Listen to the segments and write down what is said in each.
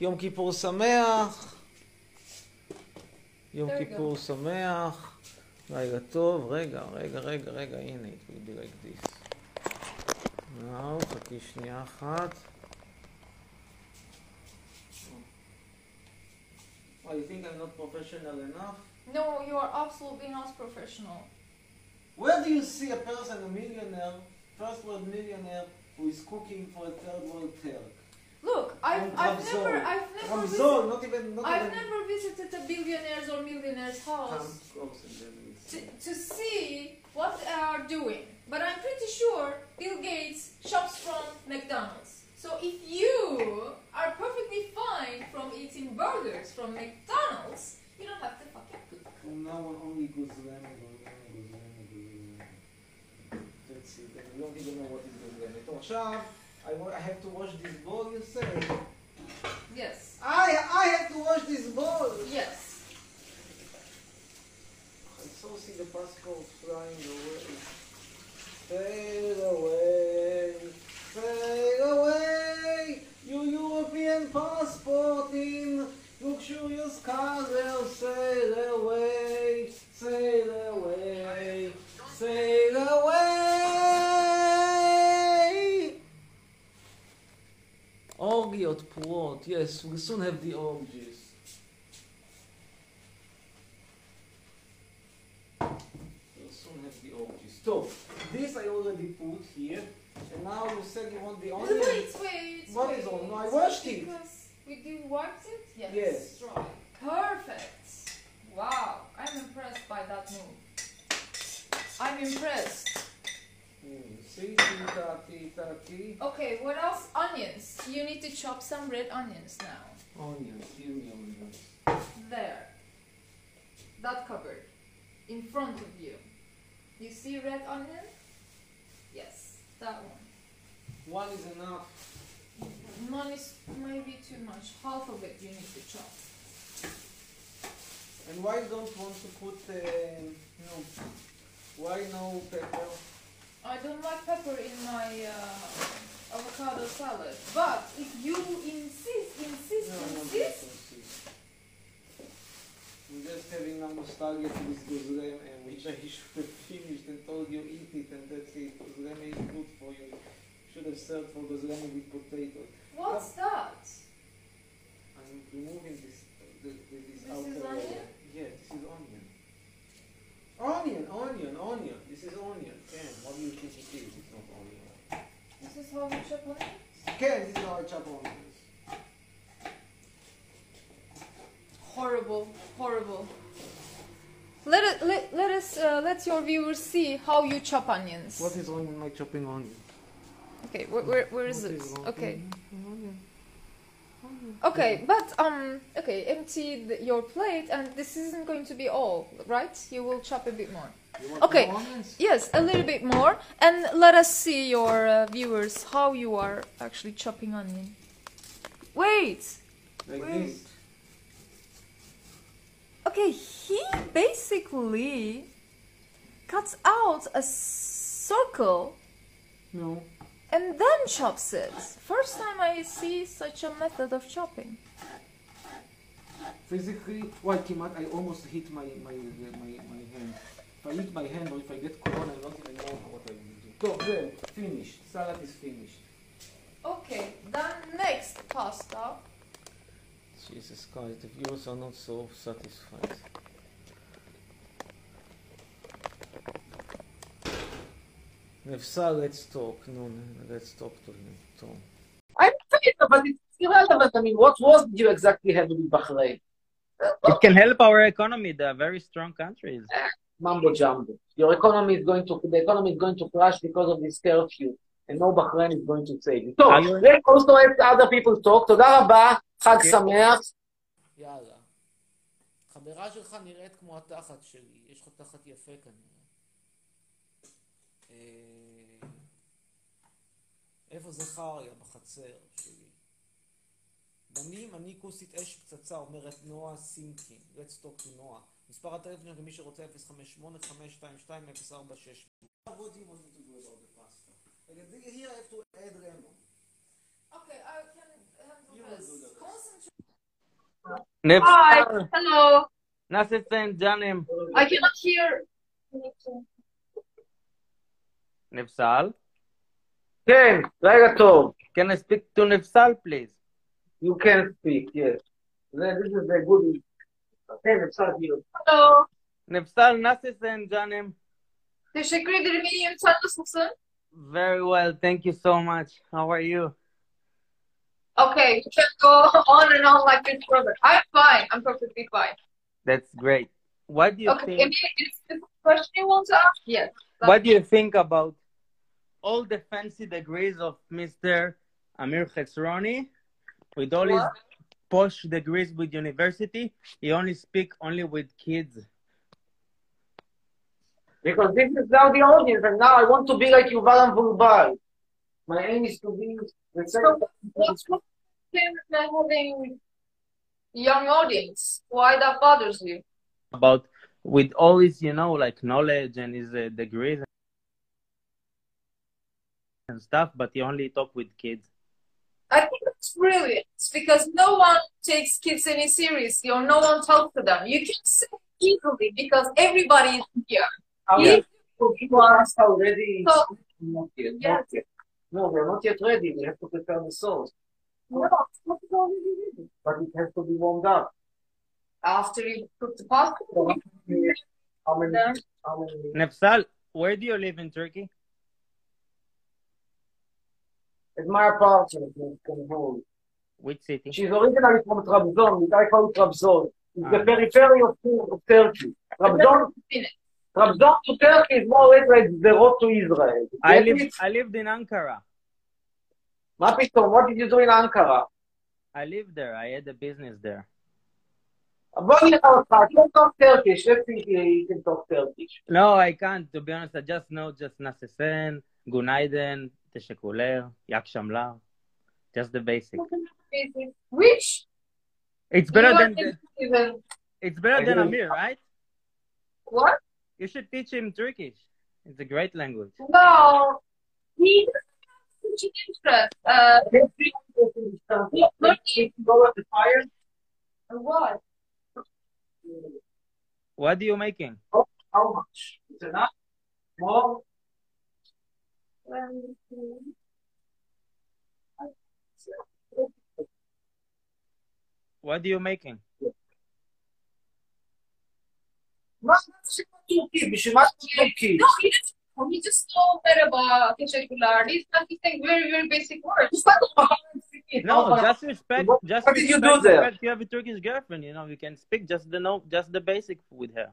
יום כיפור שמח. יום כיפור שמח. לילה טוב. רגע, רגע, רגע, רגע, הנה, it will be like this. now, חכי שנייה אחת. Oh, you think I'm not professional enough? No, you are absolutely not professional. Where do you see a person, a millionaire, first world millionaire, who is cooking for a third world Turk? Look, I've, From I've Ramzor. never, I've never, visited, Ramzor, not even, not I've even. never visited a billionaire's or millionaire's Come house close and then we'll to, see. to see what they are doing. But I'm pretty sure Bill Gates shops from McDonald's. So if you are perfectly fine from eating burgers from McDonald's, you don't have to fucking cook. From now on, only Guzlem, Guzlem, Guzlem, Guzlem. That's it. And we don't even know what is Guzlem. טוב, עכשיו, I, I have to wash this bowl, you say? Yes. I, I have to wash this bowl! Yes. I so see the passport flying away. Sail away, sail away, you European passport in luxurious colors. Sail away, sail away, sail away. orgiot, puot. Yes, We soon have the orgies. We soon have the orgies. So, this I already put here. And now you said you want the only. Wait, wait, What wait, is on? No, I washed it. Because we did wipe it? Yes. Yes. Dry. Perfect. Wow. I'm impressed by that move. I'm impressed. Mm. Okay, what else? Onions. You need to chop some red onions now. Onions, give me onions. There. That cupboard. In front of you. You see red onion? Yes, that one. One is enough. One is maybe too much. Half of it you need to chop. And why don't you want to put, uh, no, why no pepper? I don't like pepper in my uh, avocado salad. But if you insist, insist, No, insist. I'm just having a nostalgia to this guzlem, and which I should have finished and told you eat it, and that's it. Guzlem is good for you. Should have served for guzlem with potatoes. what's that? I'm removing this, the, the, this, This outer is onion? Yeah, this is onion. Onion, onion, onion. This is onion. Ken, what do you think it is? It's not onion. This is how you chop onions? Ken, this is how I chop onions. Horrible, horrible. Let it, let, let us uh, let your viewers see how you chop onions. What is onion like chopping onion? Okay, where, where, where is What it? onion? Okay. Onion. Okay, but um, okay, empty the, your plate, and this isn't going to be all, right? You will chop a bit more. Okay. Yes, a little bit more, and let us see your uh, viewers how you are actually chopping onion. Wait, Like Wait. this. okay, he basically cuts out a circle No and then chops it. First time I see such a method of chopping. Physically, well, Kimat, I almost hit my, my, my, my hand. If I hit my hand or if I get corona, I don't even know what I will do. So, then, finished. Salad is finished. Okay, then next pasta. Jesus Christ, the viewers are not so satisfied. נפסל, let's talk. No, no, let's talk to him. Tom. I'm saying, but it's irrelevant. I mean, what was you exactly have with Bahrain? It can help our economy. They are very strong countries. Mumbo jumbo. Your economy is going to the economy is going to crash because of this curfew, and no Bahrain is going to save it. So let's also let other people talk. תודה רבה, חג. שמח. יאללה. חברה שלך נראית כמו התחת שלי. יש לך תחת יפה כנראה. אה, איפה זכריה? בחצר שלי. בנים, אני כוסית אש פצצה, אומרת נועה סימקין. Let's talk to נועה. מספר הטלפון למי שרוצה 058-522-046. What do you want me to do about the pasta? Here I have to add lemon. Okay, I can handle You will do the rest. Hi. Hello. I cannot hear. נפסל? כן, לילה טוב. Can I speak to נפסל, please? You can speak, yes. This is a good... כן, אפשר כאילו. Hello. נפסל, נאססן ג'אנם. Teşekkür ederim. İyiyim. Sen nasılsın? Very well, thank you so much. How are you? Okay. You can go on and on like this brother. I'm fine. I'm perfectly fine. That's great. What do you Okay. think? Any specific question you want to ask? Yes. What do you think about all the fancy degrees of Mr. Amir Khesroni with all his What? posh degrees with university? He only speak only with kids. Because this is now the audience, and now I want to be like Yuval and Vulbal. My aim is to be the same. So, what's wrong with him having young audience? Why that bothers you? About with all his, you know, like knowledge and his uh, degrees and stuff, but he only talk with kids. I think that's brilliant because no one takes kids any seriously or no one talks to them. You can say easily because everybody is here. Our Yeah. people are already. So- not yet. Yes. Not yet. No, they're not yet ready. We have to prepare the sauce. No, it's not already ready. But it has to be warmed up after you cook the pasta. How many, how many? Nefsal, where do you live in Turkey? It's in Istanbul. Which city? She's originally from Trabzon, I call Trabzon. It's ah. the periphery of, of Turkey. Trabzon, Trabzon to Turkey is more or less like the road to Israel. I, lived. I lived in Ankara. Mapito, what did you do in Ankara? I lived there. I had a business there. Can talk Turkish. Let's see if you can talk Turkish. No, I can't. To be honest, I just know just Nasesen, Gunaiden, Teshekuler, Yak Shamlar. Just the basics. Which? It's better than. The, it's better than Amir, right? What? You should teach him Turkish. It's a great language. No, he doesn't have interest. Uh, yeah. What? What are you making? Oh, how much? Is enough? More? What are you making? No, he just know that about particularities, not just like very, very basic words. No, just respect. What- just what did you do there? fact You have a Turkish girlfriend. You know, you can speak just the no, just the basic with her.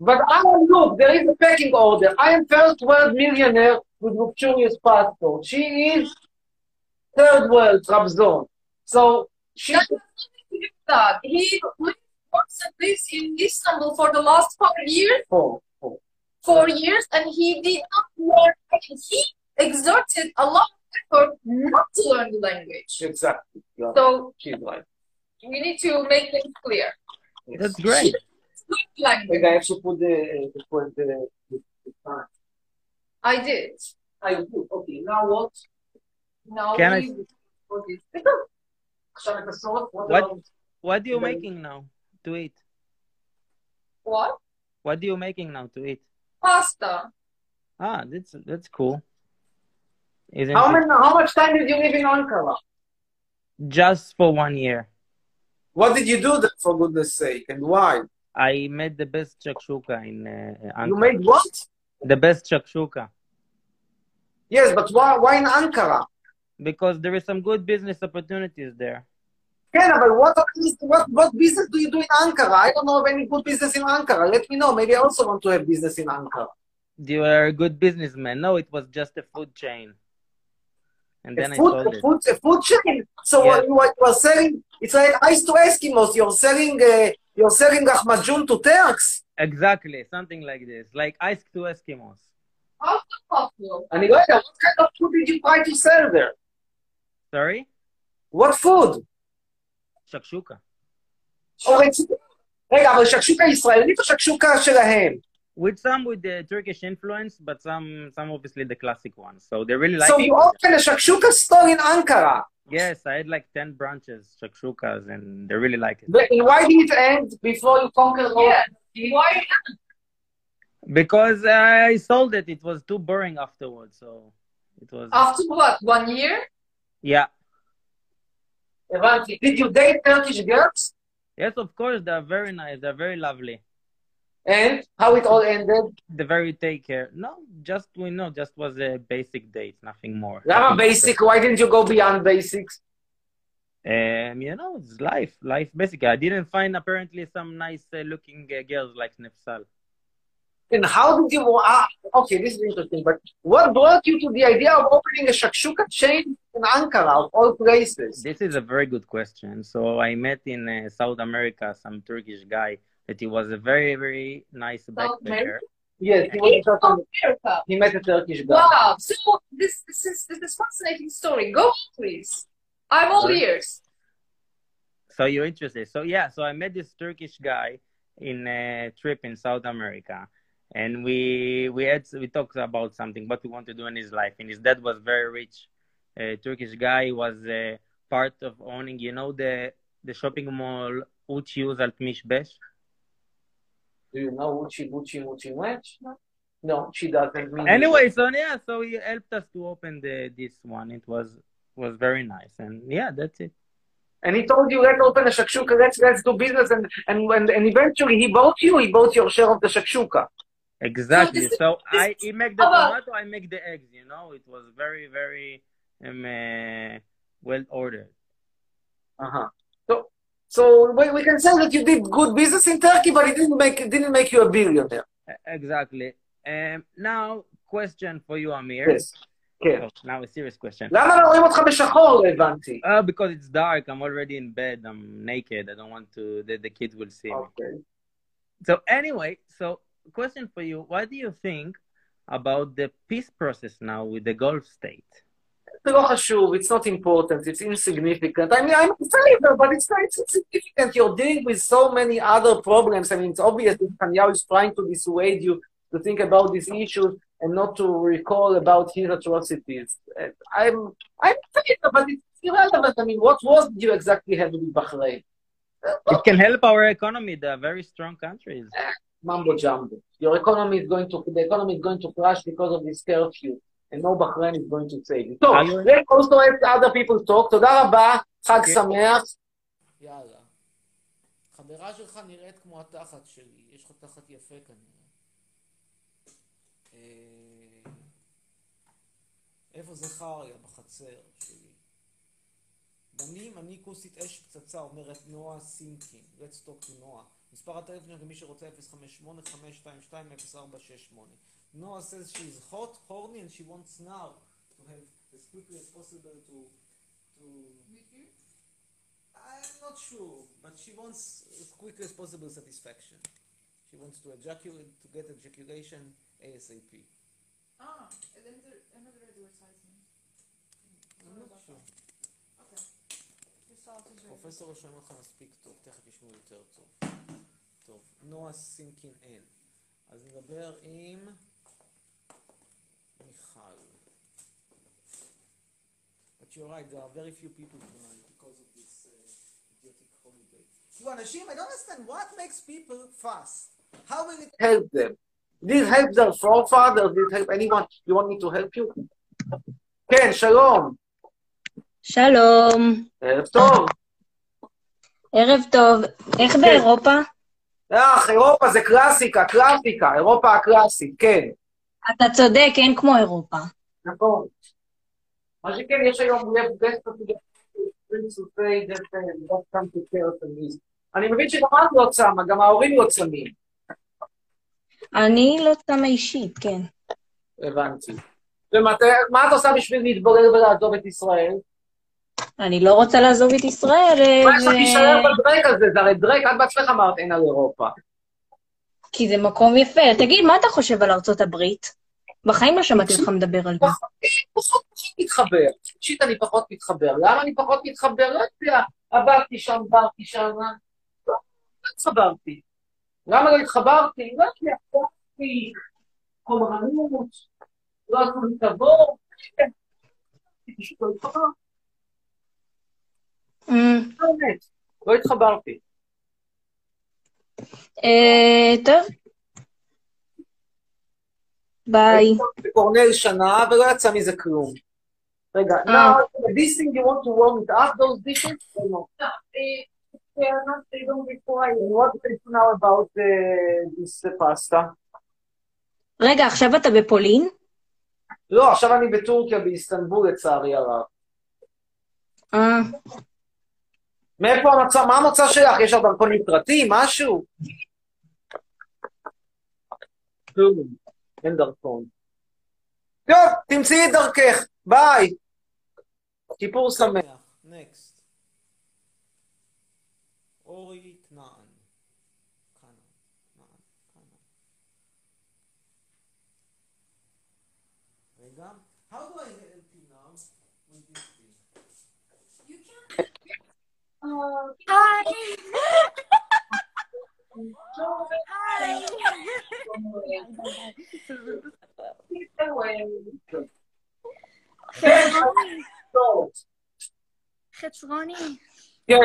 But I am, look, there is a pecking order. I am first world millionaire with luxurious passport. She is third world, Trabzon. So she, That has nothing to do with that. He lived, works and lives in Istanbul for the last four years, oh, oh. four years, and he did not learn. He exerted a lot of effort not to learn the language. Exactly. You're so she's right. We need to make things clear. Yes. That's great. Language. I actually put the, uh, put the, the, the time. I did. I do. Okay. Now what? Now Can we, I... what is what, what, what are you making now to eat? What? What are you making now to eat? Pasta. Ah, that's that's cool. Isn't how, much, how much time did you live in Ankara? Just for one year. What did you do there, for goodness sake, and why? I made the best shakshuka in uh, Ankara. You made what? The best shakshuka. Yes, but why, why in Ankara? Because there is some good business opportunities there. Yeah, but what, what, what business do you do in Ankara? I don't know of any good business in Ankara. Let me know. Maybe I also want to have business in Ankara. You are a good businessman. No, it was just a food chain. And then a I food, sold a it. food, a food chain. So Yes. what you are, you are selling? It's like ice to Eskimos. You're selling. Uh, you're selling Ahmadjun to Turks. Exactly, something like this, like ice to Eskimos. How's that possible? אני לא יודע, what kind of food did you try to sell there? Sorry, What food? shakshuka. או רצ- רגע, אבל שקשוקה ישראלית או שקשוקה שלהם? with some with the Turkish influence, but some some obviously the classic ones. So they really like. So you opened a shakshuka store in Ankara. Yes, I had like ten branches shakshukas, and they really like it. But why did it end before you conquered all? Yeah. Why? Because I sold it. It was too boring afterwards, so it was. After what? One year. Yeah. Did you date Turkish girls? Yes, of course. They're very nice. They're very lovely and how it all ended? The very day care. No, just we know, just was a basic date, nothing more. Lama basic? Why didn't you go beyond basics? Um, you know, it's life. Life basically. I didn't find apparently some nice uh, looking uh, girls like Nefsal. And how did you? Ah, okay, this is interesting. But what brought you to the idea of opening a shakshuka chain in Ankara, of all places? This is a very good question. So I met in uh, South America some Turkish guy that he was a very, very nice backpacker. Yes, he, was a From Turkish- America. he met a Turkish guy. Wow. So this this is this is fascinating story. Go on, please. I'm all Sorry? ears. So you're interested. So yeah, so I met this Turkish guy in a trip in South America. And we we had we talked about something what we want to do in his life. And his dad was very rich, uh, Turkish guy. Was uh, part of owning, you know, the the shopping mall Uchiuz Altmish Besh. Do you know Uchi Buchi Muchi Much? No, she doesn't mean Anyway, so yeah, so he helped us to open the this one. It was was very nice, and yeah, that's it. And he told you, let's open a shakshuka, let's let's do business, and and and, and eventually he bought you, he bought your share of the shakshuka. Exactly. this So, this I he make the about- tomato, I make the eggs. You know, it was very very um, uh, well ordered. Uh-huh. So so we, we can say that you did good business in Turkey, but it didn't make it didn't make you a billionaire. Exactly. Um, now question for you, Amir. Yes. Okay. Oh, now a serious question. Eh, uh, because it's dark. I'm already in bed. I'm naked. I don't want to. The, the kids will see. Okay. Me. So anyway, so question for you: What do you think about the peace process now with the Gulf state? זה לא חשוב, it's not important, it's insignificant. I mean, I'm in favor, but it's not it's insignificant. You're dealing with so many other problems. I mean, it's obvious that Netanyahu is trying to dissuade you to think about these issues and not to recall about his atrocities. And I'm, I'm in favor, but it's irrelevant. I mean, what was did you exactly have with Bahrain? It can help our economy. They are very strong countries. Mumbo jumbo. Your economy is going to, the economy is going to crash because of this curfew. And no Bahrain is going to save it. טוב, you- let's also let other people talk. תודה רבה, חג כן. שמח. יאללה. חברה שלך נראית כמו התחת שלי, יש לך תחת יפה כנראה. אה, איפה זכריה? בחצר שלי. בנים, אני כוסית אש פצצה, אומרת נועה סינקין. Let's talk to נועה. מספר הטלפון למי שרוצה 058-522-0468. Noah says she's hot, horny, and she wants now to have as quickly as possible to to I'm not sure, but she wants as quickly as possible satisfaction. She wants to ejaculate, to get ejaculation ASAP. Ah, another another advertisement. I'm not sure. Okay. פרופסור לא שומע אותך מספיק טוב, תכף ישמעו יותר טוב. טוב, נועה סינקין אין. אז נדבר עם מיכל. But you're right, there are very few people tonight because of this uh, idiotic holiday. תראו, אנשים, I don't understand what makes people fast. How will it help them. This help their forefathers, this help anyone. You want me to help you? כן, שלום. שלום, ערב טוב. ערב טוב. איך באירופה? אך, אירופה זה קלאסיקה, קלאסיקה, אירופה הקלאסית, כן. אתה צודק, אין כמו אירופה. נכון. מה שכן, יש היום לב דסטה דסטה אני מבין שגם את לא צמה, גם ההורים לא צמים. אני לא צמה אישית, כן. הבנתי. ומה את עושה בשביל להתבורר ולעזוב את ישראל? אני לא רוצה לעזוב את ישראל, אה, מה יש לך להישאר בדרק הזה? זה הרי דרק, את בעצמך אמרת אין על אירופה. כי זה מקום יפה. תגיד, מה אתה חושב על ארצות הברית? בחיים לא שמעתי אותך מדבר על זה. פחות פחות מתחבר. אישית אני פחות מתחבר. למה אני פחות מתחבר? לא יודע. עברתי שם, ברתי שם. לא לא התחברתי. למה לא התחברתי? לא יודע. מספיק חומרנות, לא עשו לי תבור, פשוט לא התחברתי, אמ, באמת, לא התחברתי. אה, טוב. ביי. בקורנל שנה ולא יצא מזה כלום. רגע, now, this thing you want to warm it up, those dishes? or no? No, they- they are not, they don't require. And what do they do now about uh, this uh, pasta? רגע, עכשיו אתה בפולין? לא, עכשיו אני בטורקיה, באיסטנבול, לצערי הרב. אה, מאיפה המצע, מה המוצא שלך? יש לך דרכון יוקרתי, משהו? כלום, אין דרכון. טוב, תמצאי את דרכך, ביי. כיפור שמח. נקסט. אורי כנען. כנען, כנען, כנען. רגע. How do I help you now with this thing? You can. Hi. Hi. חצרוני, כן,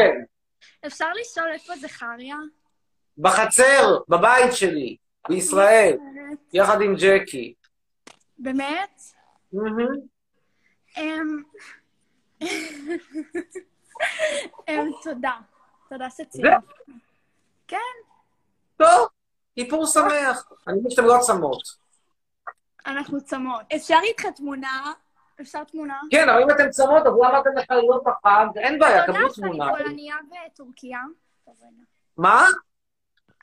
אפשר לשאול איפה זכריה? בחצר, בבית שלי, בישראל, יחד עם ג'קי. באמת? אמ... אמ, תודה. תודה שציינת. כן, טוב, כיפור שמח. אני מבין שאתם לא צמות. אנחנו צמות. אפשר איתך תמונה? אפשר תמונה? כן, אבל אם אתם צמות, אז למה אתם מחללות בחג? אין בעיה, קבלו תמונה. פולניה בטורקיה? טוב, רגע. מה?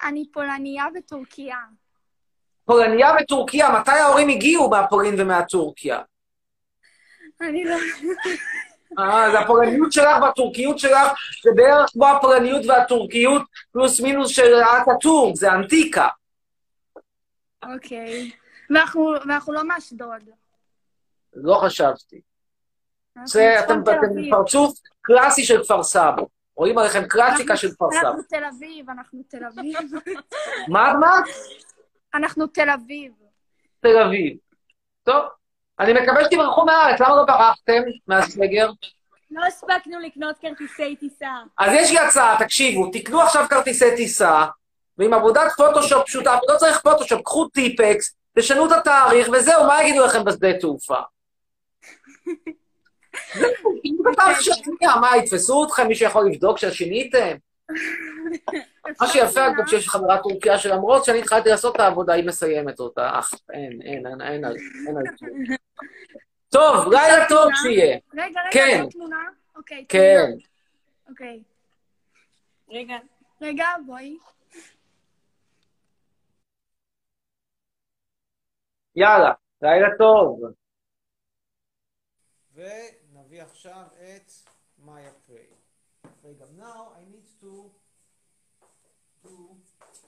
אני פולניה בטורקיה. פולניה וטורקיה, מתי ההורים הגיעו מהפולין ומהטורקיה? אני לא... אה, אז הפולניות שלך והטורקיות שלך זה בערך כמו הפולניות והטורקיות פלוס מינוס של אטאטורק, זה אנטיקה. אוקיי. ואנחנו לא מאשדוד. לא חשבתי. זה, אתם. פרצוף קלאסי של כפר סבא. רואים עליכם קלאסיקה של כפר סבא. אנחנו תל אביב, אנחנו תל אביב. מה, מה? אנחנו תל אביב. תל אביב. טוב, אני מקווה שתברחו מהארץ, למה לא ברחתם מהסגר? לא הספקנו לקנות כרטיסי טיסה. אז יש לי הצעה, תקשיבו, תקנו עכשיו כרטיסי טיסה, ועם עבודת פוטושופ פשוטה, לא צריך פוטושופ, קחו טיפקס, תשנו את התאריך, וזהו, מה יגידו לכם בשדה תעופה? זהו, תקנו את התאריך של מה, יתפסו אתכם? מישהו יכול לבדוק ששיניתם? מה שיפה אגב שיש חברת טורקיה שלמרות שאני התחלתי לעשות את העבודה, היא מסיימת אותה. אך, אין, אין, אין, אין, אין על כלום. טוב, לילה טוב שיהיה. רגע, רגע, כן. עוד תמונה? אוקיי, כן. אוקיי. רגע. רגע, בואי. יאללה, לילה טוב. ונביא עכשיו את מאיה פריי. רגע, now I need to do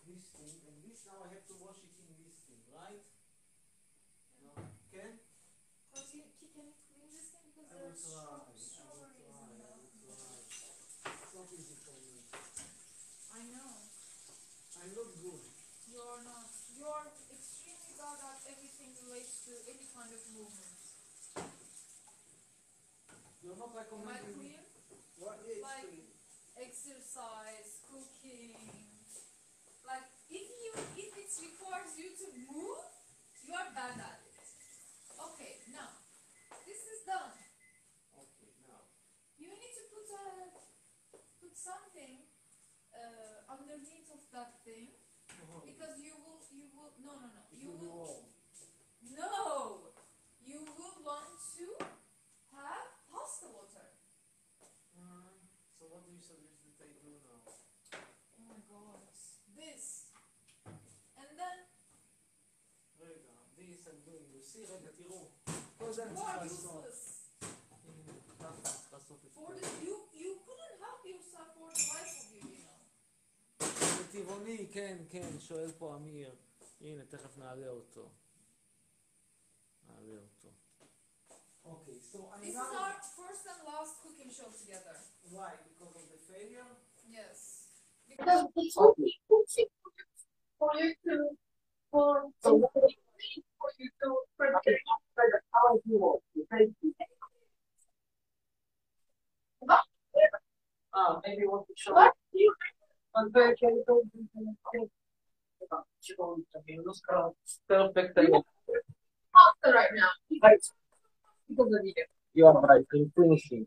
this thing, and this now I have to wash it in this thing, right? כן? Because you, you oh, can clean this thing because I will there's try, I will strawberries in there. It's not easy for me. I know. I'm not good. You're not. You're extremely bad at everything relates to any kind of movement. You're not Am I recommending me. clear? What is Like-? Exercise, cooking. Like if you if it requires you to move, you are bad at it. Okay, now this is done. Okay, now. You need to put a put something uh, underneath of that thing because you will you will no no no you be no doing, you see, רגע, תראו. כל זה אני you צריך are לעשות. useless. הנה, ככה, צריך לעשות את For זה. the, you you couldn't help yourself for the life of you, you know. זה טבעוני, כן, כן, שואל פה אמיר. הנה, תכף נעלה אותו. נעלה אותו. אוקיי, so I'm This is now... our first and last cooking show together. Why? Because of the failure? Yes. Okay. for you to So what do you need for you to prepare how maybe show. What? You finishing.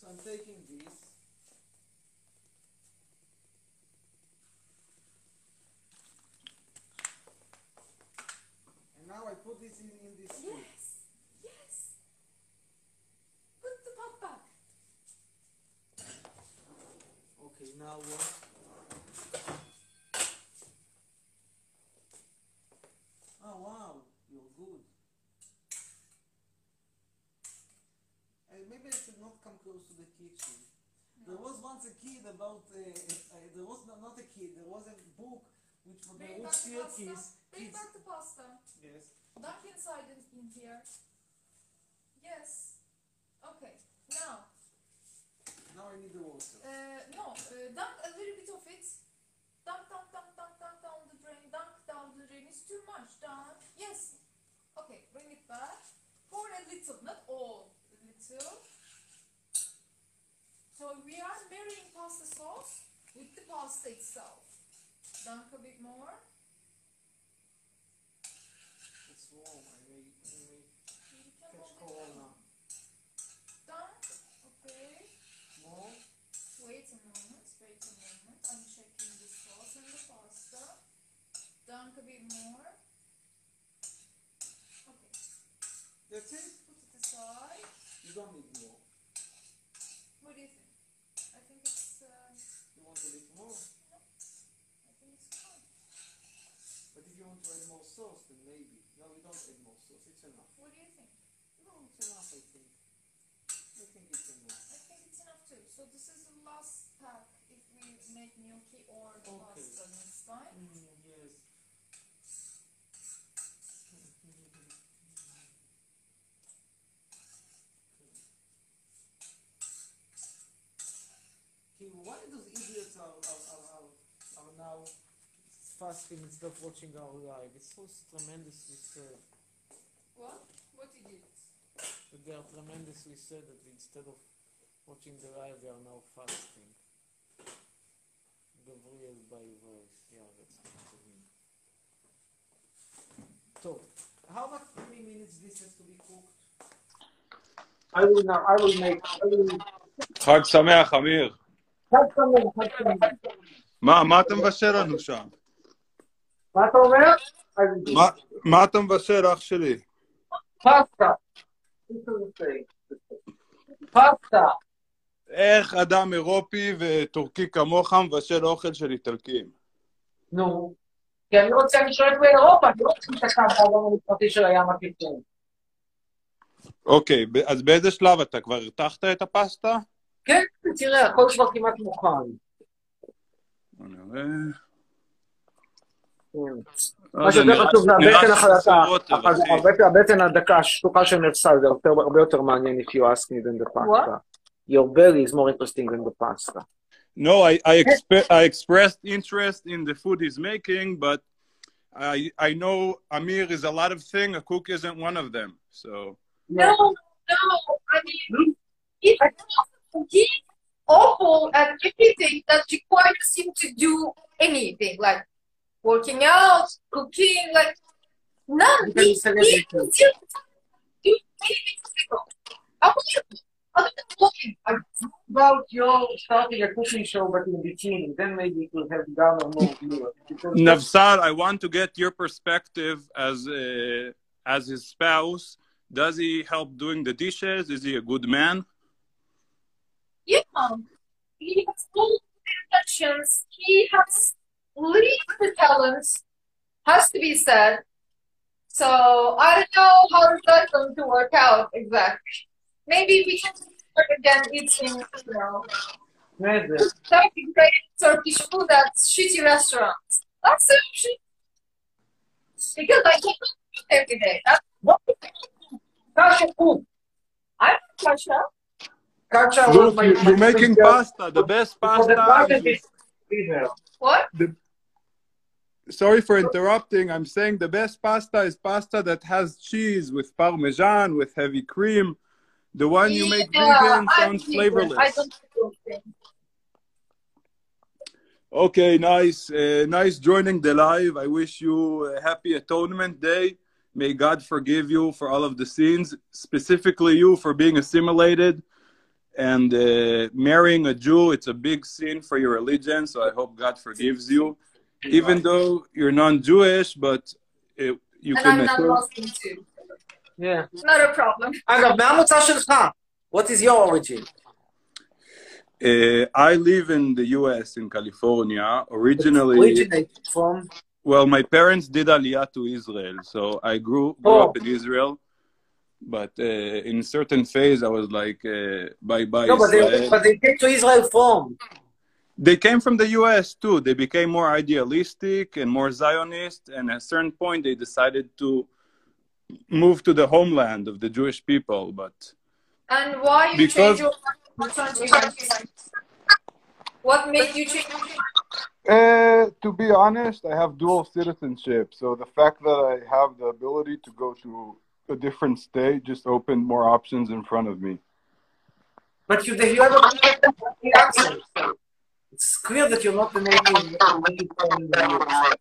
So I'm taking this. And now I put this in, in this food. Yes. Yes. Put the pot back. Okay, now what? Oh wow, you're good. And maybe I should not come close to the kitchen. There was once a kid about, uh, uh, there was not, not a kid, there was a book which the Bring back the pasta. kids, Bring back the pasta. yes. Dunk inside in, in here. Yes. Okay. Now, Now I need the water. uh, no, uh, dunk a little bit of it. Dunk, dunk, dunk, dunk, dunk down the drain. Dunk down the drain. It's too much. Dunk. Yes. Okay. Bring it back. Pour a little, not all. A little. So we are marrying pasta sauce with the pasta itself. Dunk a bit more. It's warm. I may, I may catch hold it corona. down. Dunk. Okay. More? Wait a moment, wait a moment. I'm checking the sauce and the pasta. Dunk a bit more. Okay, That's it? put it aside. You don't need more. What do you think? I think it's, uh, You want a bit more? No. I think it's fine. But if you want to add more sauce, then maybe. No, we don't add more sauce. It's enough. What do you think? No, it's enough, I think. I think it's enough. I think it's enough too. So this is the last pack if we make gnocchi or Okay. pasta next time. Mm, yes. Okay, why those idiots are, are, are, are, are now fasting instead of watching our live? It's so tremendously sad What? What did you that they are tremendously sad that instead of watching the live, they are now fasting. Gabriel by voice, yeah, that's not to him. So, how much many minutes this has to be cooked? I will now, I will make, I will... חג שמח, אמיר. חג שמח, חג שמח. מה, מה אתה מבשל לנו שם? מה אתה אומר? מה, אתה מבשל, אח שלי? פסטה. פסטה. איך אדם אירופי וטורקי כמוך מבשל אוכל של איטלקים? נו. כי אני רוצה, אני שולט באירופה, אני לא רוצה להיתקע בעולם המשפטי של הים התיכון. אוקיי, אז באיזה שלב אתה כבר הרתחת את הפסטה? כן, תראה, הכל כבר כמעט מוכן. אני רואה. כן. לא מה יודע, שיותר נראה- חשוב זה נראה הבטן החלקה, שחסר רוטב, אבל אחי. הבטן- הבטן הדקה השטוחה של נפסל, זה יותר- הרבה יותר מעניין if you ask me than the pasta. Your belly is more interesting than the pasta. No, I, I, expe- I expressed interest in the food he's making, but I, I know Amir is a lot of things. A cook isn't one of them. So, No, no. I mean, he, he's awful at everything that requires him to do anything, like working out, cooking, like none. You can He, say he everything. can still do anything physical. Unbelievable. Other than cooking. I'm about your starting a cooking show, but in bikini, then maybe it will have garner more viewers. Because Navsal, I want to get your perspective as uh, as his spouse. Does he help doing the dishes? Is he a good man? Yeah. He has all the intentions. He has least the talents has to be said. So I don't know how is that going to work out exactly. Maybe we can start again eating, you know, Turkey great Turkish food at shitty restaurants. That's so shitty. Because I can't eat every day. That's what Kasha food. I'm Kasha. Kasha Look, you, are making pasta, the best pasta. The is, what? The, Sorry for interrupting. I'm saying the best pasta is pasta that has cheese with parmesan, with heavy cream. The one you make Yeah, vegan sounds flavorless. Okay, nice. Uh, nice joining the live. I wish you a happy Atonement Day. May God forgive you for all of the sins, specifically you for being assimilated and uh, marrying a Jew. It's a big sin for your religion, so I hope God forgives you Even though you're non Jewish, but it, you And can. I'm not atone- Muslim too. Yeah. Not a problem. אגב, מה המוצא שלך? What is your origin? Uh, I live in the US, in California. Originally, Originate from? Well, my parents did Aliyah to Israel, so I grew, grew Oh. up in Israel. But uh, in certain phase, I was like, uh, bye bye. No, but they, Israel. but they came to Israel from. They came from the US too. They became more idealistic and more Zionist. And at a certain point, they decided to move to the homeland of the Jewish people. But And why you Because- change your mind? What made you change? uh, to be honest, I have dual citizenship. So the fact that I have the ability to go to a different state just opened more options in front of me. But you, you have a accent. It's clear that you're not the native. native born in the US.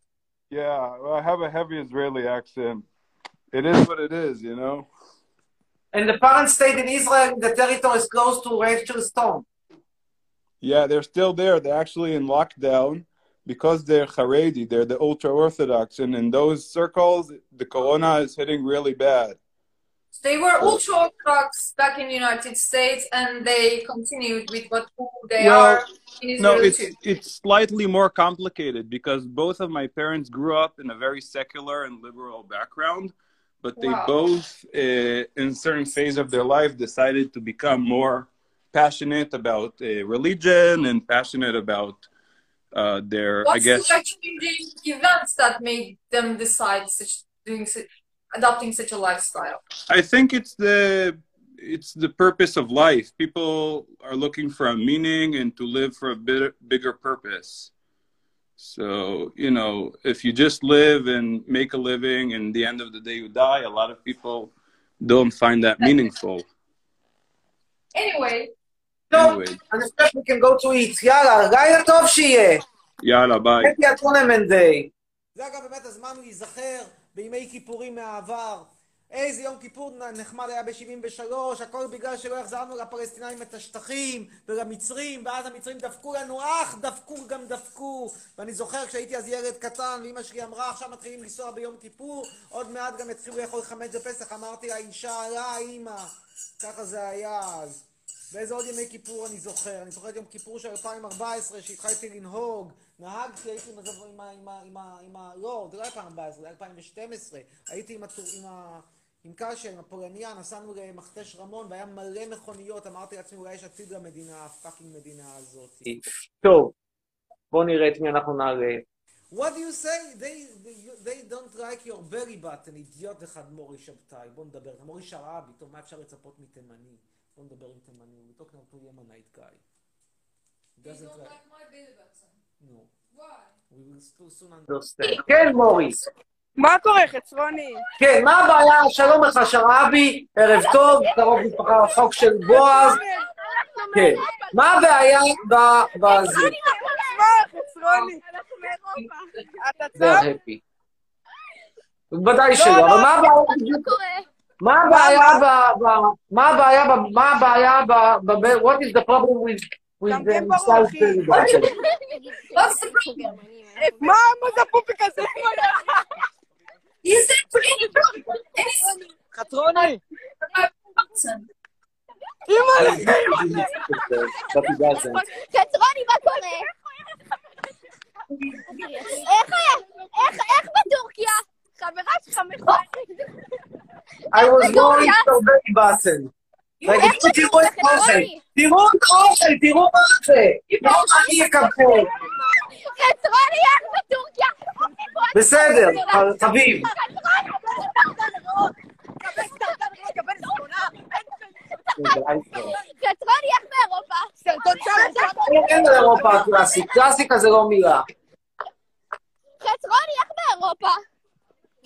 Yeah, well, I have a heavy Israeli accent. It is what it is, you know. And the parents stayed in Israel, the territory is close to Rachel Stone. Yeah, they're still there. They're actually in lockdown because they're Haredi. They're the ultra orthodox, and in those circles, the corona is hitting really bad. They were ultra orthodox back in the United States, and they continued with what they Well, are No, it's too. it's slightly more complicated because both of my parents grew up in a very secular and liberal background, but they Wow. both, uh, in certain phase of their life, decided to become more passionate about uh, religion and passionate about uh, their, I guess. What's guess. the changing events that made them decide such doing such, adopting such a lifestyle? I think it's the it's the purpose of life. People are looking for a meaning and to live for a bit, bigger purpose. So, you know, if you just live and make a living and the end of the day you die, a lot of people don't find that meaningful. Anyway, טוב, Anyway, אני חושב we can go to eat. יאללה, לילה טוב שיהיה. yalla, bye. Happy Atonement Day. זה אגב באמת הזמן הוא להיזכר בימי כיפורים מהעבר. איזה יום כיפור נחמד היה ב-73, הכל בגלל שלא החזרנו לפלסטינאים את השטחים ולמצרים, ואז המצרים דפקו לנו, אך דפקו גם דפקו. ואני זוכר כשהייתי אז ילד קטן, ואימא שלי אמרה, עכשיו מתחילים לנסוע ביום כיפור, עוד מעט גם יתחילו לאכול חמץ בפסח, אמרתי לה, אינשאללה, אימא. ככה זה היה אז. ואיזה עוד ימי כיפור אני זוכר? אני זוכר את יום כיפור של 2014, שהתחלתי לנהוג. נהגתי, הייתי עם, הזו- עם, ה- עם, ה- עם, ה- עם ה... לא, זה לא 2014, זה 2012. הייתי עם, הטור, עם, ה, עם קשר, עם הפולניה, נסענו למכתש רמון, והיה מלא מכוניות. אמרתי לעצמי, אולי יש עתיד למדינה, הפאקינג מדינה הזאת. טוב, בואו נראה את מי אנחנו נעלה. What do you say? They, they, they don't like your belly button, אידיוט אחד מורי שבתאי. בוא נדבר. מורי שרעבי, טוב, מה אפשר לצפות מתימני? בוא נדבר עם תימני. We talking to Yemenite guy. Doesn't like... כן, מוריס. מה קורה, חצרוני? כן, מה הבעיה? שלום לך, שרעבי, ערב טוב, קרוב משפחה רחוק של בועז. כן. מה הבעיה ב- בזה? מה, חצרוני? אנחנו מאירופה. אתה זה צם? ההפי. ודאי שלא, אבל מה הבעיה בדיוק? מה הבעיה ב... ב- מה הבעיה ב... מה הבעיה ב... ב- What is the problem with... גם כן ברור, אחי. לא מה זה הפופיק הזה? איזה פריק! חתרוני! אימא'לה! חתרוני, מה קורה? איך בטורקיה? חברה שלך מכוערת. I was born in Turkey, באסל. Like, it's a תראו את אוכל, תראו מה זה. לא אני אקפול. פטרוליאן בטורקיה. בסדר, חביב. סרטון יח מאירופה. סרטון שם. אין על אירופה הקלאסית, קלאסיקה זה לא מילה. חצרון יח מאירופה.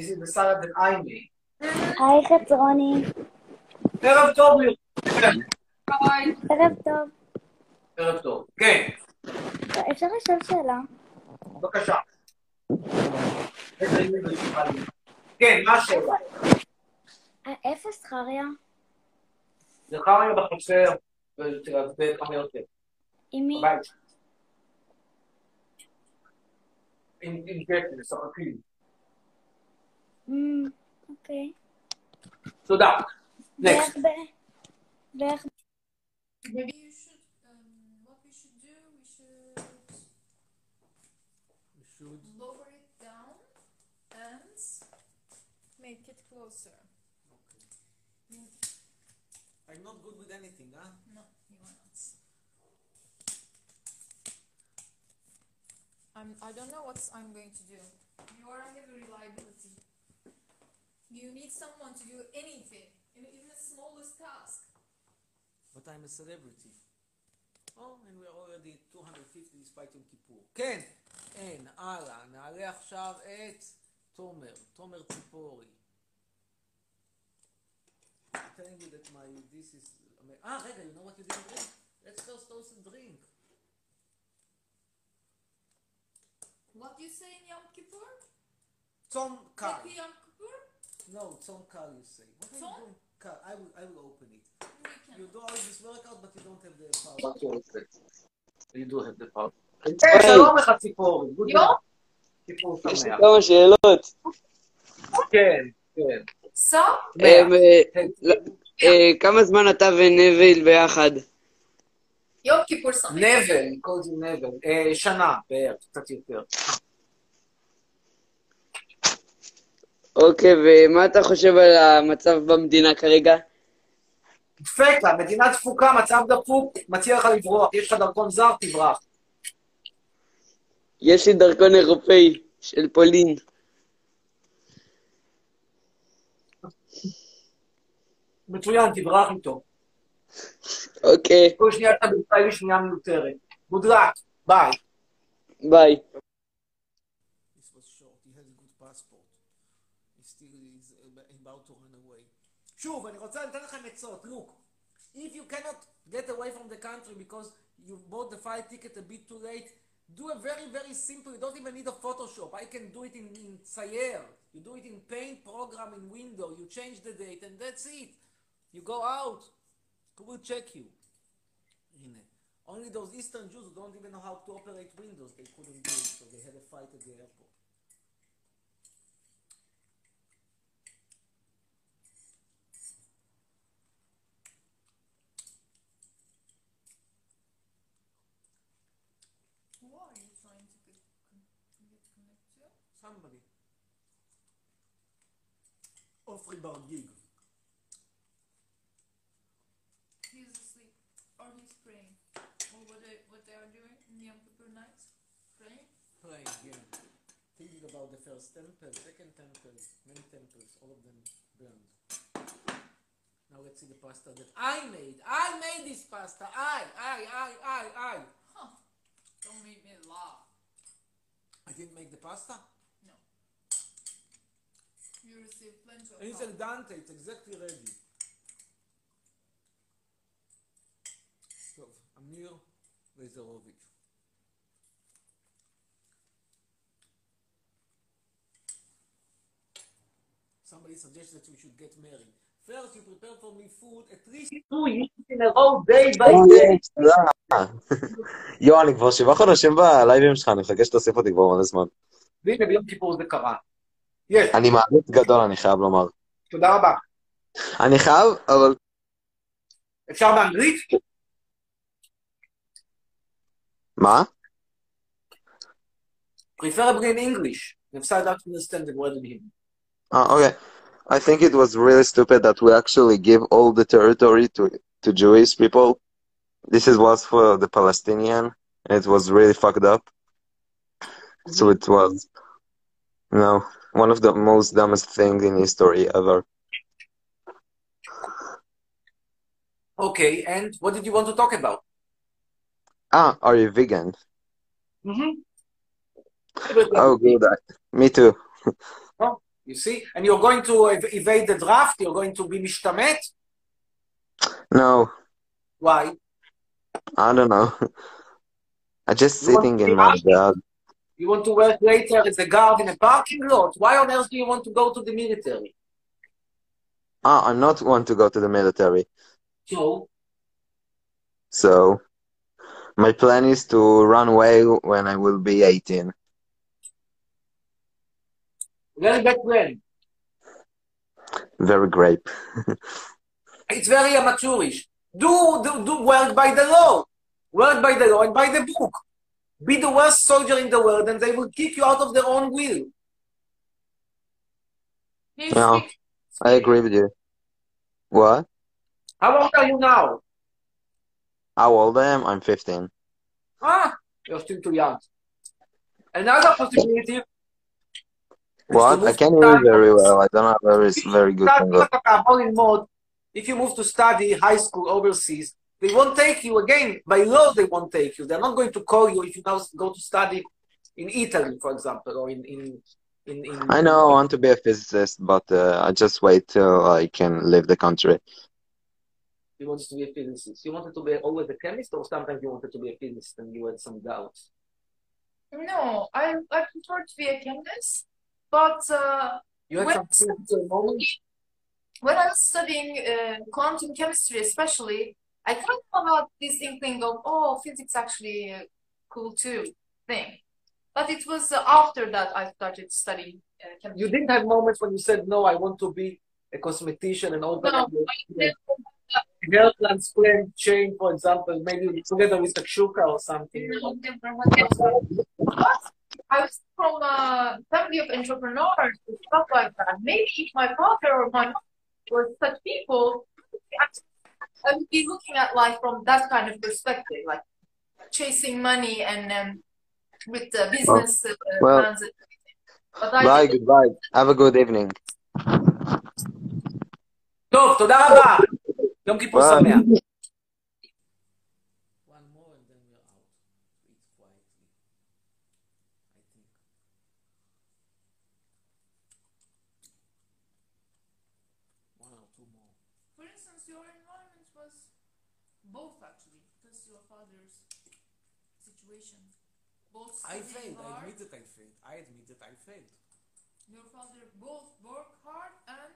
This is the salad that I made. היי חצרוני. ערב טוב, לירון. ערב טוב. ערב טוב. כן, אפשר לשאול שאלה? בבקשה. כן, מה השאלה? איפה זכריה? זכריה בחצר, ותראה כמה יותר. עם מי? בבית. עם גפן, משחקים. Mm, okay. תודה. Next. Maybe you should. Um, what we should do? We should. Lower it down and make it closer. Okay. I'm not good with anything, huh? No, you are not. I'm. I don't know what I'm going to do. You are a heavy reliability. You need someone to do anything, in- even the smallest task. But I'm a celebrity. Oh, and we're already 250 despite יום כיפור. כן, אין, הלאה. נעלה עכשיו את תומר, תומר ציפורי. telling me that my, this is... אה, רגע, you know what you didn't drink? Let's first toast and drink. What do you say in Yom Kippur? צום קל. No, צום קל you say. What are you צום? doing? קל. I will, I will open it. You do all this workout, but you don't have the power. You do have the power. כן, שלום לך. ציפור יש לי. כמה שאלות. כן, כן. אמ, אה, כן. אה, כמה זמן אתה ונביל ביחד? יום כיפור שמח. נבל, זה נבל. אה, שנה בערך, קצת יותר. אוקיי, ומה אתה חושב על המצב במדינה כרגע? דפקה, מדינה דפוקה, מצב דפוק, מציע לך לברוח. יש לך דרכון זר, תברח. יש לי דרכון אירופאי של פולין. מצוין, תברח איתו. אוקיי, כל שנייה אתה בישראל שנייה מיותרת. Luck, ביי. ביי. שוב, אני רוצה לתת לכם עצות. Look, if you cannot get away from the country because you bought the flight ticket a bit too late, do a very, very simple. You don't even need a Photoshop. I can do it in, in Sayer. You do it in Paint program in Window. You change the date and that's it. You go out. Who will check you? הנה. Only those Eastern Jews who don't even know how to operate Windows, they couldn't do it, so they had a fight at the airport. Somebody. Ofri Bargig. He's asleep. Or he's praying. Or what they, what they are doing in Yom Kippur nights? Praying? Praying, yeah. Thinking about the first temple, second temple, many temples, all of them burned. Now let's see the pasta that I made. I made this pasta. I, I, I, I, I. Huh. Don't make me laugh. I didn't make the pasta? You received plenty of It's help. al dente, it's exactly ready. טוב, אמיר לייזרוביץ'. Somebody suggests that we should get married. First, you prepare for me food at least two years in a row, day by day. יואו, אני כבר שבעה חודשים בלייבים שלך, אני מחכה שתוסיף אותי כבר מלא זמן. והנה ביום כיפור זה קרה. יש, אני מעריץ גדול, אני חייב לומר. תודה רבה. אני חייב, אבל אפשר באנגלית? מה? Preferably in English. נפסד רק understand the word in Hebrew. Oh, okay. I think it was really stupid that we actually give all the territory to to Jewish people. This is was for the Palestinian, and it was really fucked up. So it was, you know, one of the most dumbest things in history ever. Okay, and what did you want to talk about? Ah, are you vegan? Mm-hmm. Oh, good. Me too. Oh, you see? And you're going to ev- evade the draft? You're going to be mishtamet? No, Why? I don't know. I'm just You sitting in my bed. You want to work later as a guard in a parking lot? Why on earth do you want to go to the military? Ah, I'm not want to go to the military. So, So, my plan is to run away when I will be 18. very bad plan. Very great. It's very amateurish. Do, do, do work by the law. Work by the law and by the book. Be the worst soldier in the world, and they will kick you out of their own will. No, I agree with you. What? How old are you now? How old I am? I'm 15. Ah, you're still too young. Another possibility. What? I can't hear very well. I don't have very, very good. If you move to study high school overseas, they won't take you again. By law, they won't take you. They're not going to call you if you now go to study in Italy, for example, or in in in. in I know I want to be a physicist, but uh, I just wait till I can leave the country. You wanted to be a physicist. You wanted to be always a chemist, or sometimes you wanted to be a physicist and you had some doubts. No, I I prefer to be a chemist, but uh, You had when, some physical when I was studying uh, quantum chemistry, especially, I kind of had this inkling of oh, physics actually uh, cool too thing. But it was uh, after that I started studying uh, chemistry. You didn't have moments when you said, "No, I want to be a cosmetician and open No, a I hair transplant chain, for example, maybe together with a shuka or something." No, never had that. But I was from a family of entrepreneurs and stuff like that. Maybe if my father or my mother were such people, I would be looking at life from that kind of perspective, like chasing money and um, with the business uh, well, plans and everything. But I Bye, didn't. goodbye. Have a good evening. טוב, תודה רבה. יום כיפור ביי. שמח. Situation. Both I failed. I admit that I failed. I admit that I failed. Your father both worked hard and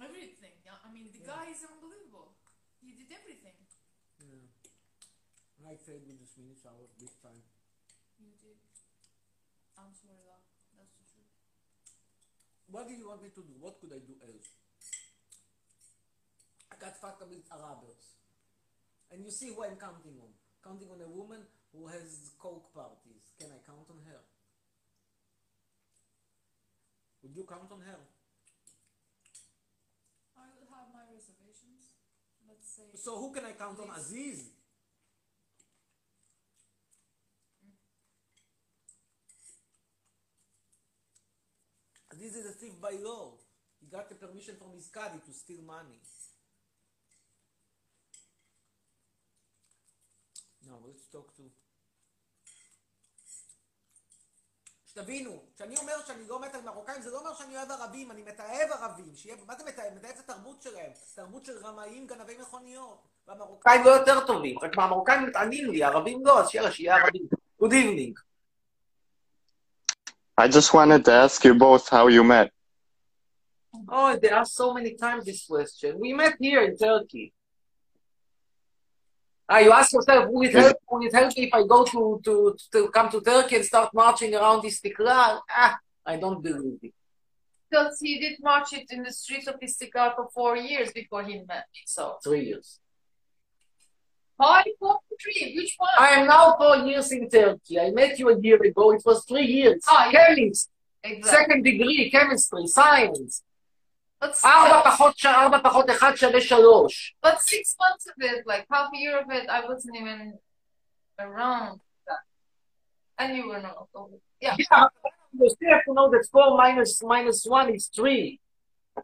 everything. Yeah, I mean, the Yeah. guy is unbelievable. He did everything. Yeah. I failed with this Swedish hours big time. You did. I'm sorry, love. That's the truth. What do you want me to do? What could I do else? I got fucked up with Arabs. And you see who I'm counting on. Counting on a woman who has coke parties. Can I count on her? Would you count on her? I will have my reservations. Let's say. So who can I count on? Aziz? Aziz is a thief by law. He got the permission from his caddy to steal money. Now let's talk to... שתבינו, כשאני אומר שאני לא מת על מרוקאים, זה לא אומר שאני אוהב ערבים, אני מתעב ערבים. שיהיה, מה זה מתעב? מתעב את התרבות שלהם. תרבות של רמאים, גנבי מכוניות. והמרוקאים המרוקאים לא יותר טובים, רק מהמרוקאים מתענים לי, הערבים לא, אז יאללה, שיהיה ערבים. Good evening. I just wanted to ask you both how you met. Oh, they ask so many times this question. We met here in Turkey. Ah, you ask yourself, will it help, will it help me if I go to, to, to come to Turkey and start marching around Istiklal? Ah, I don't believe it. Because he did march it in the streets of Istiklal for four years before he met me. So Three years. five, four, three. Which one? I am now four years in Turkey. I met you a year ago. It was three years. Ah, yeah. Chemist, Exactly. second degree, chemistry, science. But ארבע still, פחות ש- ארבע פחות אחד שווה שלוש. but six months of it, like half a year of it, I wasn't even around that. And you were not. Yeah. Yeah, you still have to know that four minus minus one is three.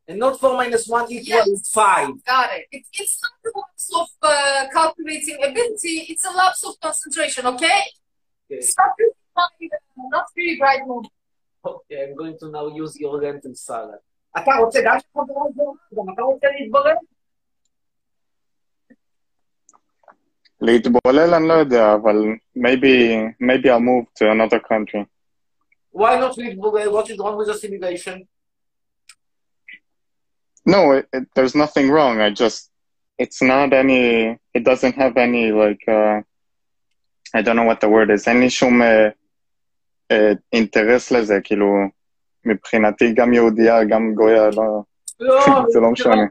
And not four minus one equals Yes. five. Got it. it. It's not a lapse of uh, calculating ability, it's a lapse of concentration, okay? Okay. Stop it. Not very bright moment. Okay, I'm going to now use your lentil salad. אתה רוצה גם שחברה זו? גם אתה רוצה להתברר? להתבולל אני לא יודע, אבל maybe, maybe I'll move to another country. Why not להתברר? What is wrong with assimilation? No, it, it, there's nothing wrong. I just, it's not any, it doesn't have any, like, uh, I don't know what the word is, אין לי שום אה, אה, אינטרס לזה, כאילו, מבחינתי גם יהודייה, גם גויה, לא, לא, זה לא משנה.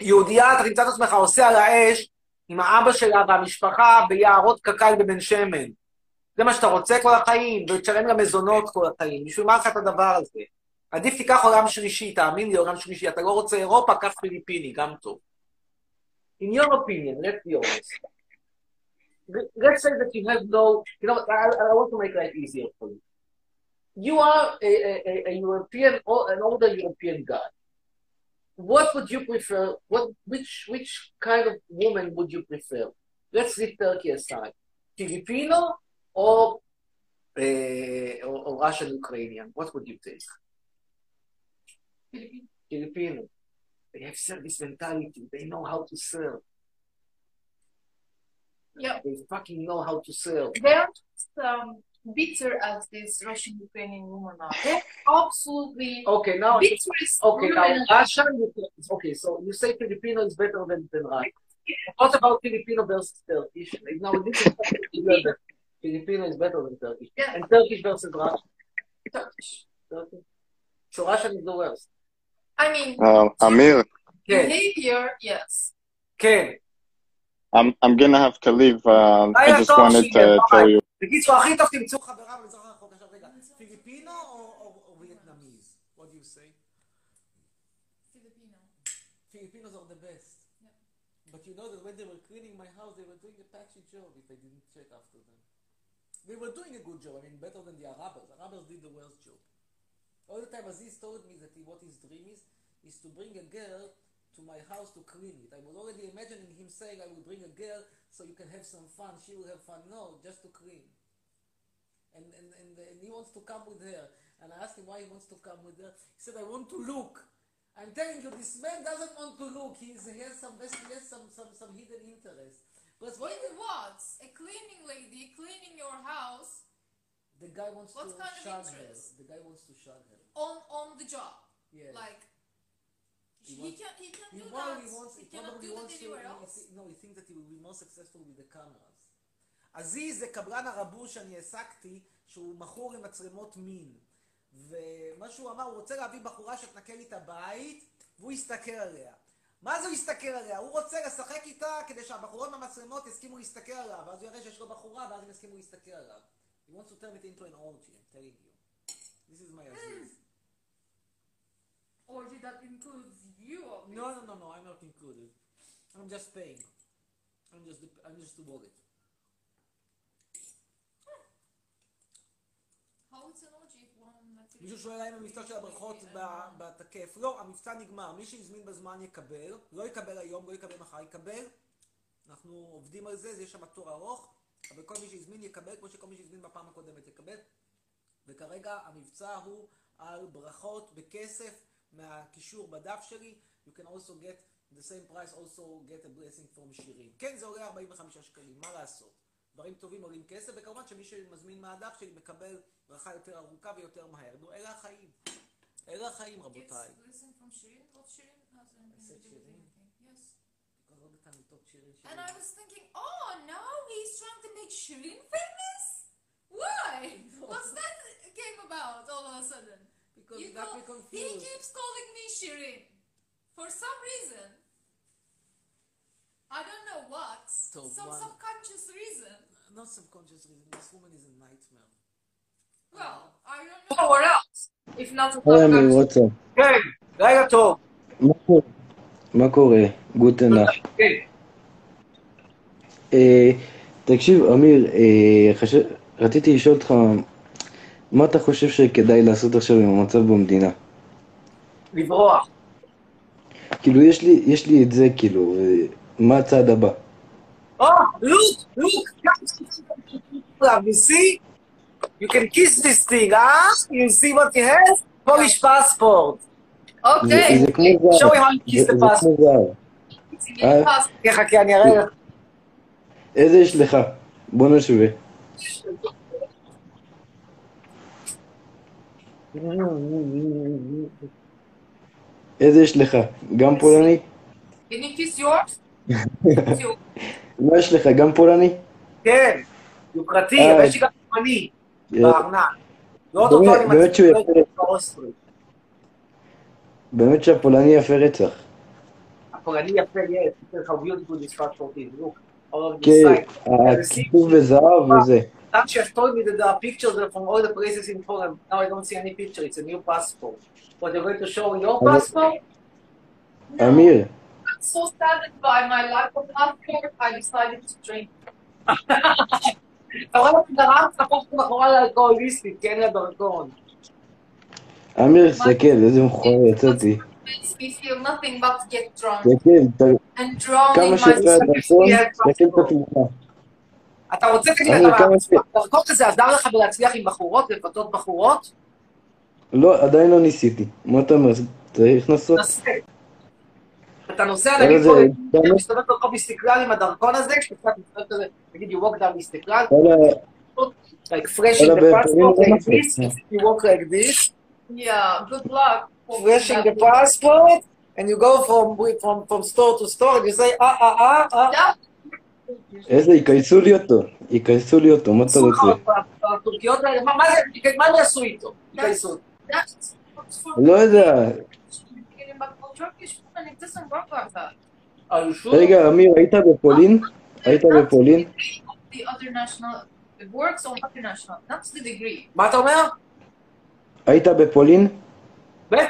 יהודייה, אתה תמצא את עצמך עושה על האש עם האבא שלה והמשפחה ביערות קק"ל בבן שמן. זה מה שאתה רוצה כל החיים, ותשלם גם מזונות כל החיים. בשביל מה לך את הדבר הזה? עדיף תיקח עולם שלישי, תאמין לי, עולם שלישי. אתה לא רוצה אירופה, קח פיליפיני, גם טוב. In your opinion, let's be honest. Let's say that you have no, you know, I, I want to make life easier for you. You are a, a, a- European, or an older European guy. What would you prefer? What, which, which kind of woman would you prefer? Let's leave Turkey aside. Filipino or, uh, or, or Russian Ukrainian? What would you take? Filipino. They have service mentality. They know how to serve. Yeah. They fucking know how to serve. Are um, bitter as this Russian Ukrainian woman are. They're absolutely okay now. Bitterest okay now Russia okay. So you say Filipino is better than than What about Filipino versus Turkish? Now this is Filipino is better than Turkish. Yeah. And Turkish versus Russian. Turkish. Turkish. So Russian is the worst. I mean, um, Amir. Behavior, yes. Okay. I'm I'm gonna have to leave. Uh, I, I just wanted to tell you. בקיצור, הכי טוב תמצאו חברה במזרח הרחוק. עכשיו רגע, פיליפינו או וייטנאמיז? What do you say? Filipino. Filipinos are the best. But you know that when they were cleaning my house, they were doing a patchy job if I didn't check after them. They were doing a good job, I mean, better than the Arabs. Arabs did the worst job. All the time Aziz told me that he, what his dream is, is to bring a girl to my house to clean it. I was already imagining him saying, I will bring a girl so you can have some fun, she will have fun. No, just to clean. And, and, and, and he wants to come with her. And I asked him why he wants to come with her. He said, I want to look. I'm telling you, this man doesn't want to look. He's, he has some he has some, some, some hidden interest. But what In what? A cleaning lady cleaning your house the guy wants What to kind of shag her. interest? The guy wants to shag her. on on the job. Yeah. Like He he, wants- can he can He do probably that. wants, he he cannot probably do that wants to, anywhere he else. thi- no, he thinks that he will be more successful with the cameras. עזיז זה קבלן הרבוש שאני העסקתי, שהוא מכור עם מצלמות מין. ומה שהוא אמר, הוא רוצה להביא בחורה שתנקה לי את הבית, והוא יסתכל עליה. מה זה הוא יסתכל עליה? הוא רוצה לשחק איתה כדי שהבחורות במצלמות יסכימו להסתכל עליו, ואז הוא יראה שיש לו בחורה, ואז הם יסכימו להסתכל עליו. He wants to turn it into an orgy, I'm telling you. This is my עזיז. Orgy that includes you. Obviously. No, no, no, no, I'm not included. I'm just paying. I'm just, the- I'm just the wallet. מישהו שואל האם המבצע של הברכות בתקף. לא, המבצע נגמר. מי שהזמין בזמן יקבל. לא יקבל היום, לא יקבל מחר, יקבל. אנחנו עובדים על זה, יש שם תור ארוך, אבל כל מי שהזמין יקבל, כמו שכל מי שהזמין בפעם הקודמת יקבל. וכרגע המבצע הוא על ברכות בכסף מהקישור בדף שלי. You can also get the same price, also get a blessing from שירים. כן, זה עולה 45 שקלים, מה לעשות? דברים טובים עולים כסף, וכמובן שמי שמזמין מהדף שלי מקבל ברכה יותר ארוכה ויותר מהר. נו, אלה החיים. אלה החיים, רבותיי. From. What. Yes. And. I was thinking, oh, now he's trying to make Shirin famous? Why? What's that came about all of a sudden? Because You you got me he confused. keeps calling me Shirin. For some reason. I don't know. what. So Some one- subconscious reason. Not subconscious reason. This woman is a nightmare. Well, I don't know where else. If not היי subconscious. וואטסאפ. כן, לילה טוב. מה קורה? מה קורה? גוטנאך. כן. אה, תקשיב, אמיר, אה. רציתי לשאול אותך, מה אתה חושב שכדאי לעשות עכשיו עם המצב במדינה? לברוח. כאילו, יש לי, יש לי את זה, כאילו, אה, מה הצעד הבא? Oh, look, look. You see? You can kiss this thing, huh? You see what he has? Polish passport. זה, זה כמו Show זהב. him how you kiss זה, the passport. כמו זהב. אה, כן, חכה, אני אראה לך. איזה יש לך? בוא נשווה. איזה יש לך? גם פולני? מה יש לך? גם פולני? כן, יוקרתי, אה, אבל יש לי גם פולני. אה, לא באמת שהוא יפה. לא באמת שהפולני יפה רצח. הפולני יפה, יש, כן, הכיתוב בזהב וזה. That she has told me that there are pictures from all the places in Poland. Now I don't see any picture. It's a new passport. But you're going to show your אבל- passport? אמיר, I'm so saddened by my lack of passport. I decided to drink. אתה רואה את גרמת להפוך את הבחורה לאלכוהוליסטית, כן לדרכון. אמיר, תסתכל, איזה מכוער יצאתי. Makes me feel nothing but to get drunk תסתכל, ת- and drown כמה in שיפה myself. הדרכון, תסתכל את התמונה. אתה רוצה, תגיד, כמה ש... הדרכון הזה עזר לך בלהצליח עם בחורות, לפתות בחורות? לא, עדיין לא ניסיתי. מה אתה אומר? צריך לנסות? אתה נוסע, אומר- מסתובב ברחוב מסתכלל עם הדרכון הזה, כשאתה מסתובב כזה, נגיד, you walk down מסתכלל, like fresh in the passport, like this, you walk like this, Yeah, good luck. fresh in the passport, and you go from from from store to store, and you say, ah, ah, ah, ah. איזה, יכנסו לי אותו, יכנסו לי אותו, מה אתה רוצה? מה הם יעשו איתו? לא יודע. רגע, אמיר, היית בפולין? היית בפולין? מה אתה אומר? היית בפולין? בטח.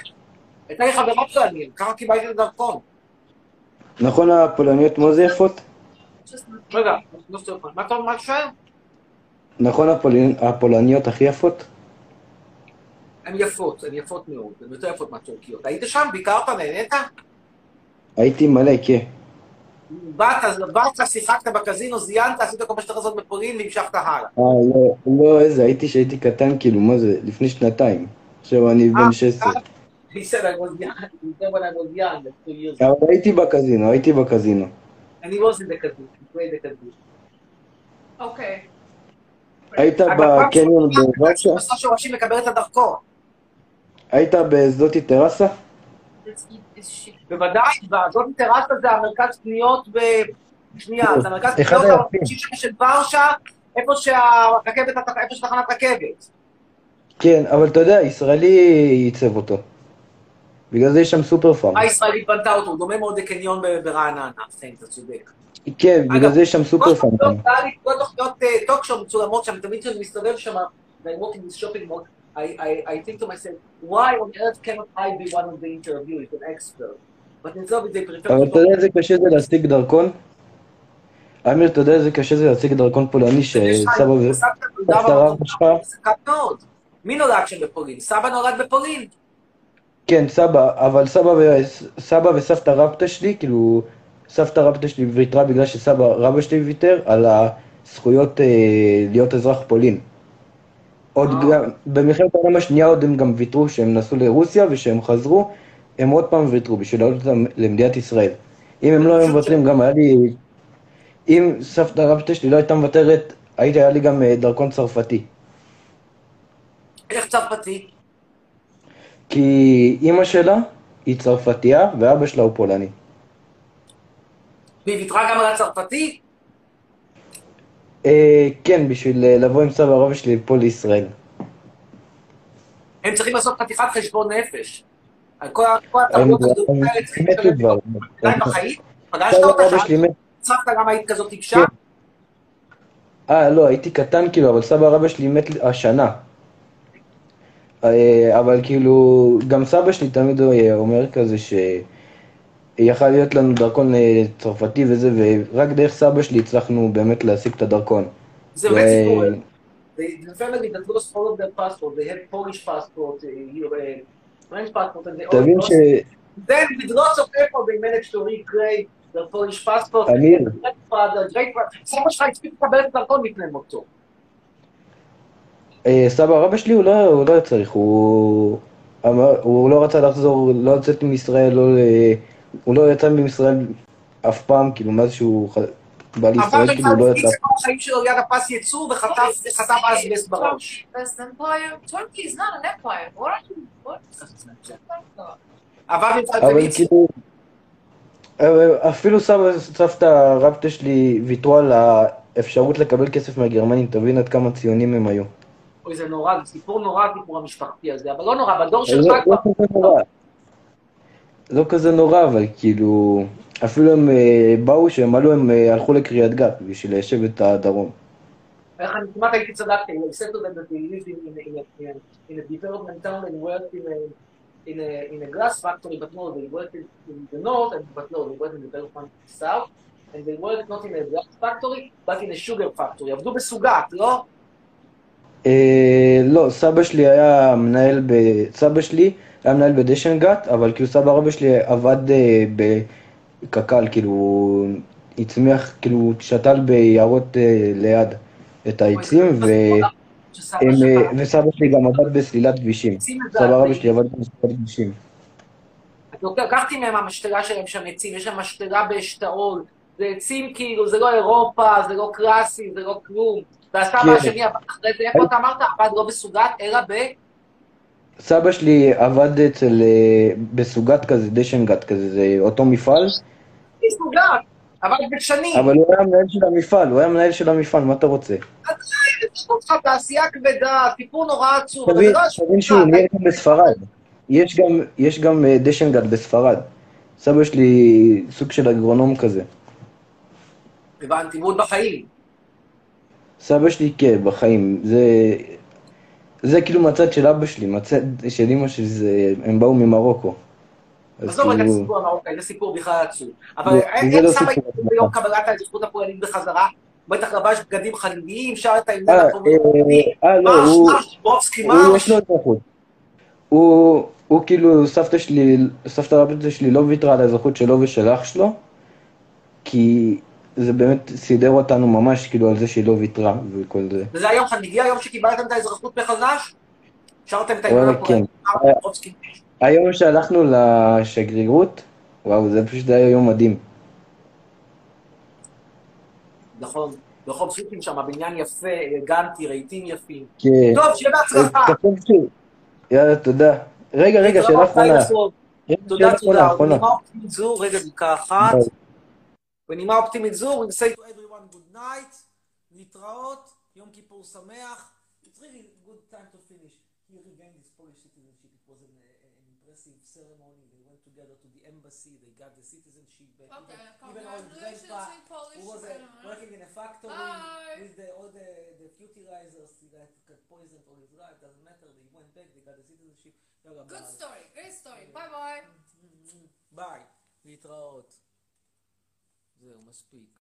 הייתה לי חברה פולנית, ככה קיבלתי את הדרכון. נכון הפולניות מאוד יפות? רגע, לא מה אתה שואל? נכון הפולניות הכי יפות? הן יפות, הן יפות מאוד, הן יותר יפות מהטורקיות. היית שם? ביקרת? נהנית? הייתי מלא, כן. באת, באת, שיחקת בקזינו, זיינת, עשית כל מה שצריך לעשות בפולין והמשכת הלאה. אה, לא, לא, איזה, הייתי כשהייתי קטן, כאילו, מה זה, לפני שנתיים. עכשיו אני בן 16. He said I was young, he said when I was young, like two years ago. אבל הייתי בקזינו, הייתי בקזינו. And he was in the casino, he played the. Okay. היית בקניון בוורשה? בסוף שורשים לקבל את הדרכון. היית בזאתי טרסה? בוודאי, והזאת טרסה זה המרכז קניות ב... שנייה, זה המרכז קניות שם של ורשה, איפה שהרכבת, איפה שתחנת רכבת. כן, אבל אתה יודע, ישראלי ייצב אותו. בגלל זה יש שם סופר פארם. הישראלית בנתה אותו, הוא דומה מאוד לקניון ברעננה, כן, אתה צודק. כן, בגלל זה יש שם סופר פארם. כל תוכניות טוק שואו מצולמות שם, תמיד כשאני מסתובב שם, ואני walking this shopping mall, I, think to myself, why on earth cannot I be one of the interviews, an expert? אבל אתה יודע איזה קשה זה להשיג דרכון? אמיר, אתה יודע איזה קשה זה להשיג דרכון פולני שסבא וסבתא רבא שלך? מי נולד שם בפולין? סבא נולד בפולין. כן, סבא, אבל סבא, ו... סבא וסבתא רבתא שלי, כאילו, סבתא רבתא שלי ויתרה בגלל שסבא רבא שלי ויתר על הזכויות אה, להיות אזרח פולין. עוד גם, במלחמת העולם השנייה עוד הם גם ויתרו שהם נסעו לרוסיה ושהם חזרו, הם עוד פעם ויתרו בשביל לעלות אותם למדינת ישראל. אם הם לא היו מוותרים, גם היה לי... אם סבתא רבתא שלי לא הייתה מוותרת, הייתי, היה לי גם אה, דרכון צרפתי. איך צרפתי? כי אימא שלה היא צרפתייה ואבא שלה הוא פולני. והיא ויתרה גם על הצרפתי? אה, כן, בשביל אה, לבוא עם סבא רבא שלי פה לישראל. הם צריכים לעשות חתיכת חשבון נפש. על כל התרבות הגדולות הם האלה צריכים לשלם. עדיין בחיים? פגשת אותה שם? סבתא למה היית כזאת טיפשה? אה, לא, הייתי קטן כאילו, אבל סבא רבא שלי מת השנה. אה, אבל כאילו, גם סבא שלי תמיד אה, אומר כזה ש... יכל להיות לנו דרכון אה, צרפתי וזה, ורק דרך סבא שלי הצלחנו באמת להשיג את הדרכון. זה באמת סיפור. They, the family that lost all of their passport, they had Polish passport, uh, uh, French passport, and they all lost. ש... Then with lots of effort they managed to recreate their Polish passport. אמיר. סבא שלך הספיק לקבל את הדרכון לפני מותו. אה, סבא רבא שלי הוא לא, הוא לא צריך, הוא, אמר, הוא לא רצה לחזור, לא לצאת מישראל, לא, הוא לא יצא מישראל אף פעם, כאילו מאז שהוא בא עבר לישראל, כאילו הוא לא יצא. החיים שלו ליד הפס ייצור וחטף חטף אסבסט בראש. עבר אבל כאילו, אפילו סבא, סבתא רבתא שלי ויתרו על האפשרות לקבל כסף מהגרמנים, תבין עד כמה ציונים הם היו. אוי, זה נורא, זה סיפור נורא, הסיפור המשפחתי הזה, אבל לא נורא, בדור לא שלך לא כבר... כזה נורא. לא כזה נורא, אבל כאילו, אפילו הם אה, באו, שהם עלו, הם אה, הלכו לקריית גת בשביל ליישב את הדרום. איך אני כמעט הייתי צדקתי, I said to them that they lived in, in, in, a, in, a, in a development town and worked in a, in a, in a glass factory, but no, they worked in, in the north, and, but no, they worked in the development south, and they worked not in a glass factory, but in a sugar factory. עבדו בסוגת, לא? אה, לא, סבא שלי היה מנהל ב... סבא שלי היה מנהל בדשנגט, אבל כאילו סבא רבא שלי עבד אה, בקק"ל, כאילו, הוא הצמיח, כאילו, שתל ביערות אה, ליד את העצים, ו... שסבא הם, שלך... אה, וסבא שלי גם עבד בסלילת כבישים. סבא רבא. שלי עבד בסלילת כבישים. לקחתי מהם המשתלה שלהם שם עצים, יש שם משתלה באשתאול, זה עצים כאילו, זה לא אירופה, זה לא קלאסי, זה לא כלום. והסבא כן. השני עבד אחרי זה, איפה אתה אמרת? עבד לא בסוגת, אלא ב... סבא שלי עבד אצל, אה, בסוגת כזה, דשנגט כזה, זה אותו מפעל, בסוגת, עבד בשנים. אבל הוא היה מנהל של המפעל, הוא היה מנהל של המפעל, מה אתה רוצה? יש אותך תעשייה כבדה, סיפור נורא עצוב, תבין, שהוא. ניהל גם בספרד. יש גם, אה, דשנגט בספרד. סבא שלי סוג של אגרונום כזה. הבנתי, והוא עוד בחיים. סבא שלי כן, בחיים. זה, זה כאילו מהצד של אבא שלי, מהצד של אמא שלי, זה, הם באו ממרוקו. עזוב רגע את כאילו, הסיפור המרוקאי, זה סיפור בכלל עצוב. אבל לא סבא סיפור התחיל ביום קבלת האזרחות הפולנית בחזרה? בטח לבש בגדים חגיגיים, שר את ההמנון אה, הפולני. אה, אה, לא, מרש, הוא, הוא, מרש. יש לו אזרחות. הוא, הוא כאילו, סבתא שלי, סבתא רבתא שלי לא ויתרה על האזרחות שלו ושל אח שלו, כי זה באמת סידר אותנו ממש כאילו על זה שהיא לא ויתרה וכל זה. וזה היום חגיגי, היום שקיבלתם את האזרחות מחדש? שרתם את ההמנון הפולני. כן. מרש, שיבובסקי. היום שהלכנו לשגרירות, וואו, זה פשוט היה יום מדהים. נכון, רחוב שוטים שם, בניין יפה, אלגנטי, רהיטים יפים. כן. טוב, שיהיה בהצלחה. ש- יאללה, תודה. רגע, רגע, שאלה אחרונה. תודה, תודה. רגע, דקה אחת. ביי. בנימה אופטימית זו, we say to everyone good night, להתראות, יום כיפור שמח. It's really a good time to finish. He regained his Polish citizenship. It was an, uh, an impressive ceremony. They went together to the embassy. They got the citizenship back. Okay, even, even our congratulations grandpa, in Polish. who was uh, working in a factory Bye. with the, all the, the futilizers that got poisoned all his life. Doesn't matter. They went back. They got the citizenship. יאללה, Good ביי. story. Great story. Bye bye. ביי. להתראות. umas tweaks.